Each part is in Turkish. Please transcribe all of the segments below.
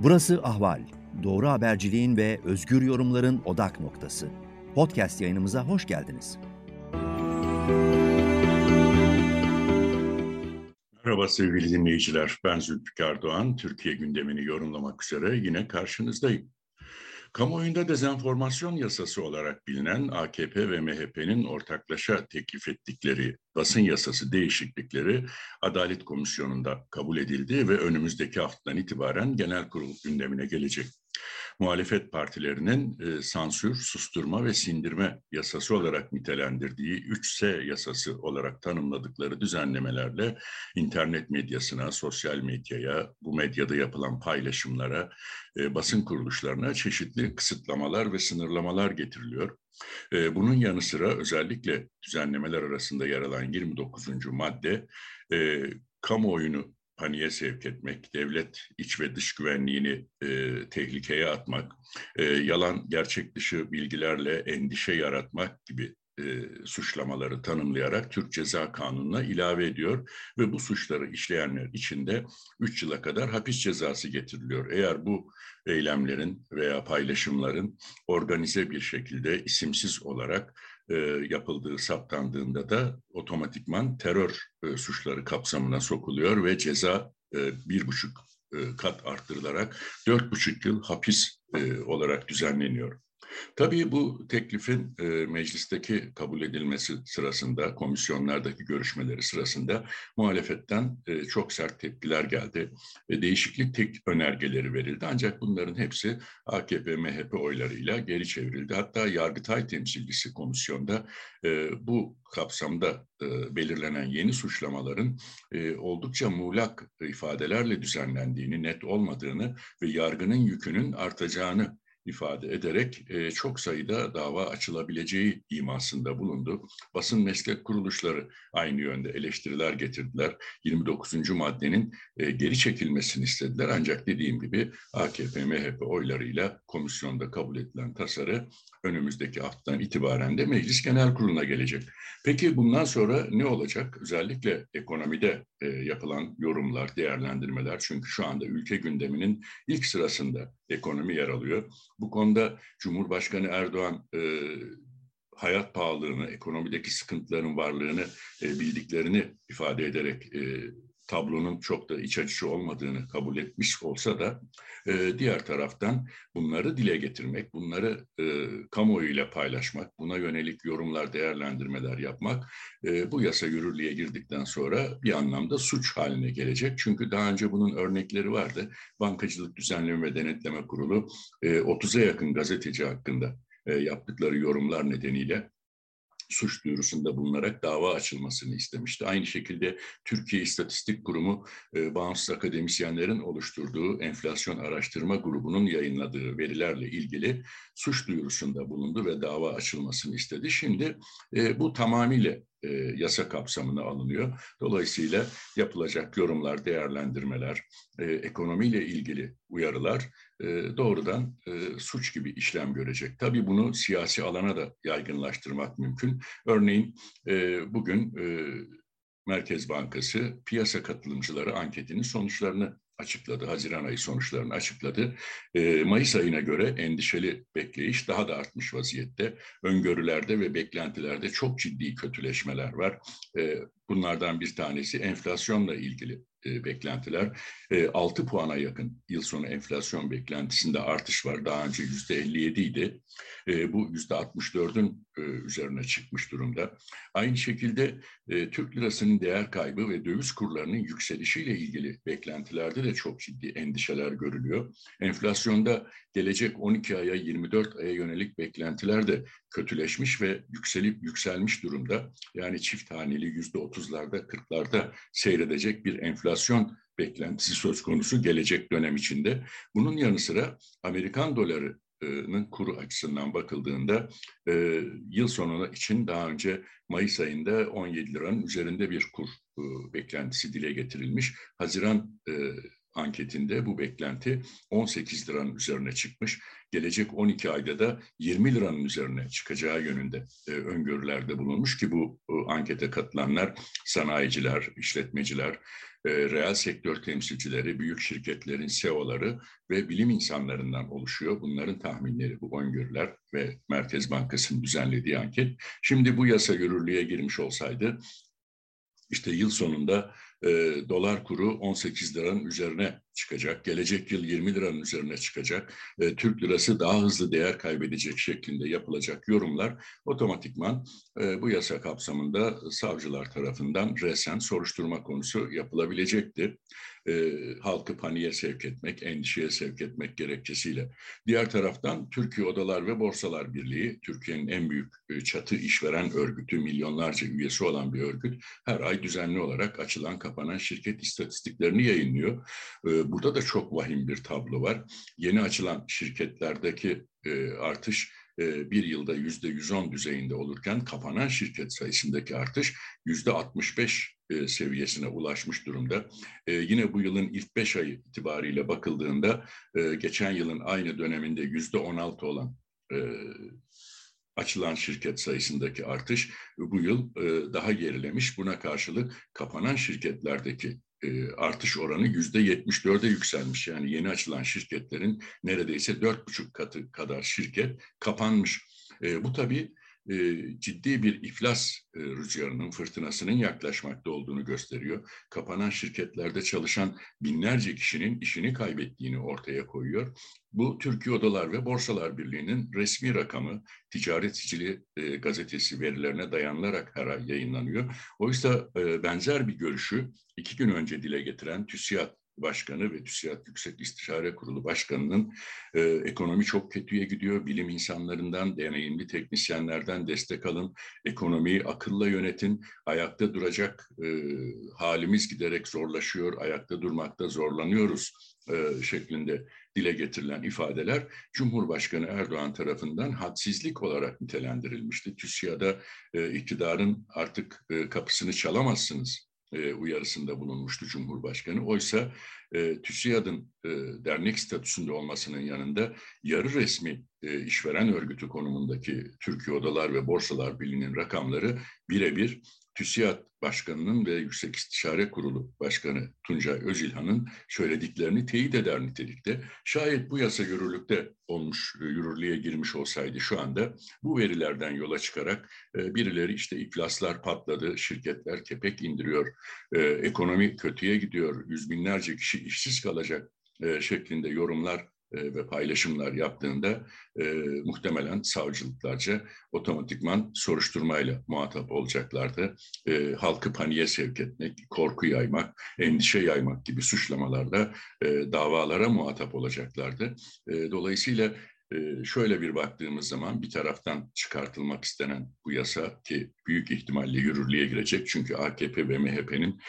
Burası Ahval. Doğru haberciliğin ve özgür yorumların odak noktası. Podcast yayınımıza hoş geldiniz. Merhaba sevgili dinleyiciler. Ben Zülfikar Doğan. Türkiye gündemini yorumlamak üzere yine karşınızdayım. Kamuoyunda dezenformasyon yasası olarak bilinen AKP ve MHP'nin ortaklaşa teklif ettikleri basın yasası değişiklikleri Adalet Komisyonu'nda kabul edildi ve önümüzdeki haftadan itibaren genel kurul gündemine gelecek muhalefet partilerinin e, sansür, susturma ve sindirme yasası olarak nitelendirdiği 3S yasası olarak tanımladıkları düzenlemelerle internet medyasına, sosyal medyaya, bu medyada yapılan paylaşımlara, e, basın kuruluşlarına çeşitli kısıtlamalar ve sınırlamalar getiriliyor. E, bunun yanı sıra özellikle düzenlemeler arasında yer alan 29. madde e, kamuoyunu paniğe sevk etmek, devlet iç ve dış güvenliğini e, tehlikeye atmak, e, yalan gerçek dışı bilgilerle endişe yaratmak gibi e, suçlamaları tanımlayarak Türk Ceza Kanunu'na ilave ediyor ve bu suçları işleyenler için de 3 yıla kadar hapis cezası getiriliyor. Eğer bu eylemlerin veya paylaşımların organize bir şekilde isimsiz olarak e, yapıldığı saptandığında da otomatikman terör e, suçları kapsamına sokuluyor ve ceza e, bir buçuk e, kat arttırılarak dört buçuk yıl hapis e, olarak düzenleniyor. Tabii bu teklifin e, meclisteki kabul edilmesi sırasında, komisyonlardaki görüşmeleri sırasında muhalefetten e, çok sert tepkiler geldi. E, değişiklik tek önergeleri verildi ancak bunların hepsi AKP, MHP oylarıyla geri çevrildi. Hatta Yargıtay temsilcisi komisyonda e, bu kapsamda e, belirlenen yeni suçlamaların e, oldukça muğlak ifadelerle düzenlendiğini, net olmadığını ve yargının yükünün artacağını ifade ederek e, çok sayıda dava açılabileceği imasında bulundu. Basın meslek kuruluşları aynı yönde eleştiriler getirdiler. 29. maddenin e, geri çekilmesini istediler. Ancak dediğim gibi AKP, MHP oylarıyla komisyonda kabul edilen tasarı önümüzdeki haftadan itibaren de Meclis Genel Kurulu'na gelecek. Peki bundan sonra ne olacak? Özellikle ekonomide e, yapılan yorumlar, değerlendirmeler. Çünkü şu anda ülke gündeminin ilk sırasında ekonomi yer alıyor. Bu konuda Cumhurbaşkanı Erdoğan e, hayat pahalılığını, ekonomideki sıkıntıların varlığını e, bildiklerini ifade ederek e, tablonun çok da iç açıcı olmadığını kabul etmiş olsa da e, diğer taraftan bunları dile getirmek, bunları e, kamuoyuyla paylaşmak, buna yönelik yorumlar, değerlendirmeler yapmak e, bu yasa yürürlüğe girdikten sonra bir anlamda suç haline gelecek. Çünkü daha önce bunun örnekleri vardı. Bankacılık Düzenleme ve Denetleme Kurulu e, 30'a yakın gazeteci hakkında e, yaptıkları yorumlar nedeniyle suç duyurusunda bulunarak dava açılmasını istemişti. Aynı şekilde Türkiye İstatistik Kurumu e, bağımsız akademisyenlerin oluşturduğu enflasyon araştırma grubunun yayınladığı verilerle ilgili suç duyurusunda bulundu ve dava açılmasını istedi. Şimdi e, bu tamamıyla e, yasa kapsamına alınıyor. Dolayısıyla yapılacak yorumlar, değerlendirmeler, e, ekonomiyle ilgili uyarılar e, doğrudan e, suç gibi işlem görecek. Tabii bunu siyasi alana da yaygınlaştırmak mümkün. Örneğin e, bugün e, Merkez Bankası piyasa katılımcıları anketinin sonuçlarını açıkladı. Haziran ayı sonuçlarını açıkladı. E, Mayıs ayına göre endişeli bekleyiş daha da artmış vaziyette. Öngörülerde ve beklentilerde çok ciddi kötüleşmeler var. E, bunlardan bir tanesi enflasyonla ilgili e, beklentiler. E, 6 puana yakın yıl sonu enflasyon beklentisinde artış var. Daha önce yüzde 57 idi. E, bu yüzde 64'ün e, üzerine çıkmış durumda. Aynı şekilde e, Türk lirasının değer kaybı ve döviz kurlarının yükselişiyle ilgili beklentilerde de çok ciddi endişeler görülüyor. Enflasyonda gelecek 12 aya 24 aya yönelik beklentiler de kötüleşmiş ve yükselip yükselmiş durumda. Yani çift haneli yüzde 30'larda 40'larda seyredecek bir enflasyon beklentisi söz konusu gelecek dönem içinde. Bunun yanı sıra Amerikan doları kuru açısından bakıldığında e, yıl sonu için daha önce Mayıs ayında 17 liranın üzerinde bir kur e, beklentisi dile getirilmiş. Haziran e, anketinde bu beklenti 18 liranın üzerine çıkmış. Gelecek 12 ayda da 20 liranın üzerine çıkacağı yönünde e, öngörülerde bulunmuş ki bu e, ankete katılanlar sanayiciler, işletmeciler, e, reel sektör temsilcileri, büyük şirketlerin CEO'ları ve bilim insanlarından oluşuyor. Bunların tahminleri, bu öngörüler ve Merkez Bankası'nın düzenlediği anket. Şimdi bu yasa yürürlüğe girmiş olsaydı işte yıl sonunda e, dolar kuru 18 liranın üzerine çıkacak. Gelecek yıl 20 liranın üzerine çıkacak. E, Türk lirası daha hızlı değer kaybedecek şeklinde yapılacak yorumlar otomatikman e, bu yasa kapsamında savcılar tarafından resen soruşturma konusu yapılabilecektir. E, halkı paniğe sevk etmek, endişeye sevk etmek gerekçesiyle. Diğer taraftan Türkiye Odalar ve Borsalar Birliği, Türkiye'nin en büyük e, çatı işveren örgütü, milyonlarca üyesi olan bir örgüt, her ay düzenli olarak açılan kapanan şirket istatistiklerini yayınlıyor. E, burada da çok vahim bir tablo var. Yeni açılan şirketlerdeki e, artış e, bir yılda yüzde 110 düzeyinde olurken kapanan şirket sayısındaki artış yüzde 65 e, seviyesine ulaşmış durumda. E, yine bu yılın ilk beş ayı itibariyle bakıldığında geçen yılın aynı döneminde yüzde 16 olan açılan şirket sayısındaki artış bu yıl daha gerilemiş. Buna karşılık kapanan şirketlerdeki artış oranı yüzde 74'e yükselmiş. Yani yeni açılan şirketlerin neredeyse dört buçuk katı kadar şirket kapanmış. bu tabii e, ciddi bir iflas e, rüzgarının, fırtınasının yaklaşmakta olduğunu gösteriyor. Kapanan şirketlerde çalışan binlerce kişinin işini kaybettiğini ortaya koyuyor. Bu Türkiye Odalar ve Borsalar Birliği'nin resmi rakamı Ticaret Sicili e, gazetesi verilerine dayanılarak her ay yayınlanıyor. Oysa e, benzer bir görüşü iki gün önce dile getiren TÜSİAD Başkanı ve TÜSİAD Yüksek İstişare Kurulu Başkanı'nın e, ekonomi çok kötüye gidiyor. Bilim insanlarından, deneyimli teknisyenlerden destek alın. Ekonomiyi akılla yönetin. Ayakta duracak e, halimiz giderek zorlaşıyor. Ayakta durmakta zorlanıyoruz e, şeklinde dile getirilen ifadeler Cumhurbaşkanı Erdoğan tarafından hadsizlik olarak nitelendirilmişti. TÜSİAD'a e, iktidarın artık e, kapısını çalamazsınız e, uyarısında bulunmuştu Cumhurbaşkanı. Oysa e, TÜSİAD'ın e, dernek statüsünde olmasının yanında yarı resmi e, işveren örgütü konumundaki Türkiye Odalar ve Borsalar Birliği'nin rakamları birebir TÜSİAD Başkanı'nın ve Yüksek İstişare Kurulu Başkanı Tuncay Özilhan'ın söylediklerini teyit eder nitelikte. Şayet bu yasa yürürlükte olmuş, e, yürürlüğe girmiş olsaydı şu anda bu verilerden yola çıkarak e, birileri işte iflaslar patladı, şirketler kepek indiriyor, e, ekonomi kötüye gidiyor, yüz binlerce kişi işsiz kalacak şeklinde yorumlar e, ve paylaşımlar yaptığında e, muhtemelen savcılıklarca otomatikman soruşturmayla muhatap olacaklardı. E, halkı paniğe sevk etmek, korku yaymak, endişe yaymak gibi suçlamalarla e, davalara muhatap olacaklardı. E, dolayısıyla şöyle bir baktığımız zaman bir taraftan çıkartılmak istenen bu yasa ki büyük ihtimalle yürürlüğe girecek çünkü AKP ve MHP'nin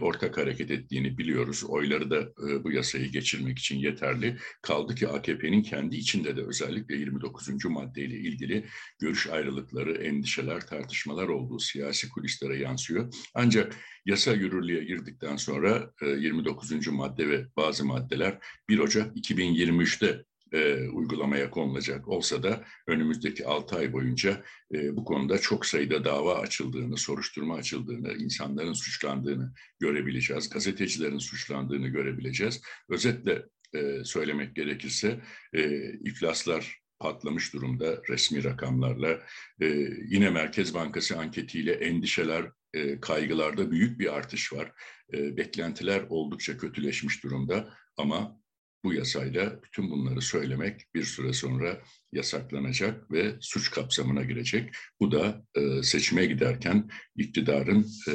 ortak hareket ettiğini biliyoruz. Oyları da bu yasayı geçirmek için yeterli. Kaldı ki AKP'nin kendi içinde de özellikle 29. maddeyle ilgili görüş ayrılıkları, endişeler, tartışmalar olduğu siyasi kulislere yansıyor. Ancak yasa yürürlüğe girdikten sonra 29. E, madde ve bazı maddeler 1 Ocak 2023'te e, uygulamaya konulacak olsa da önümüzdeki 6 ay boyunca e, bu konuda çok sayıda dava açıldığını, soruşturma açıldığını, insanların suçlandığını görebileceğiz, gazetecilerin suçlandığını görebileceğiz. Özetle e, söylemek gerekirse e, iflaslar patlamış durumda resmi rakamlarla. E, yine Merkez Bankası anketiyle endişeler, e, kaygılarda büyük bir artış var. E, beklentiler oldukça kötüleşmiş durumda ama bu yasayla bütün bunları söylemek bir süre sonra yasaklanacak ve suç kapsamına girecek. Bu da e, seçime giderken iktidarın e,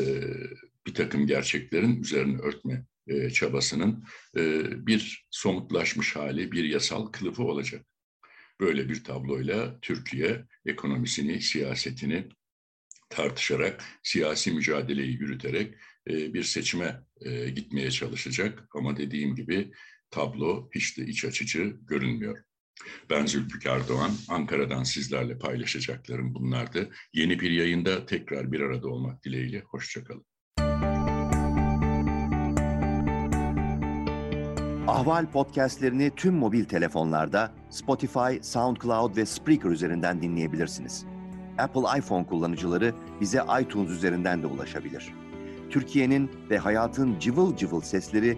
bir takım gerçeklerin üzerine örtme e, çabasının e, bir somutlaşmış hali, bir yasal kılıfı olacak. Böyle bir tabloyla Türkiye ekonomisini, siyasetini tartışarak, siyasi mücadeleyi yürüterek e, bir seçime e, gitmeye çalışacak. Ama dediğim gibi tablo hiç de iç açıcı görünmüyor. Ben Zülfikar Doğan, Ankara'dan sizlerle paylaşacaklarım bunlardı. Yeni bir yayında tekrar bir arada olmak dileğiyle, hoşçakalın. Ahval podcastlerini tüm mobil telefonlarda Spotify, SoundCloud ve Spreaker üzerinden dinleyebilirsiniz. Apple iPhone kullanıcıları bize iTunes üzerinden de ulaşabilir. Türkiye'nin ve hayatın cıvıl cıvıl sesleri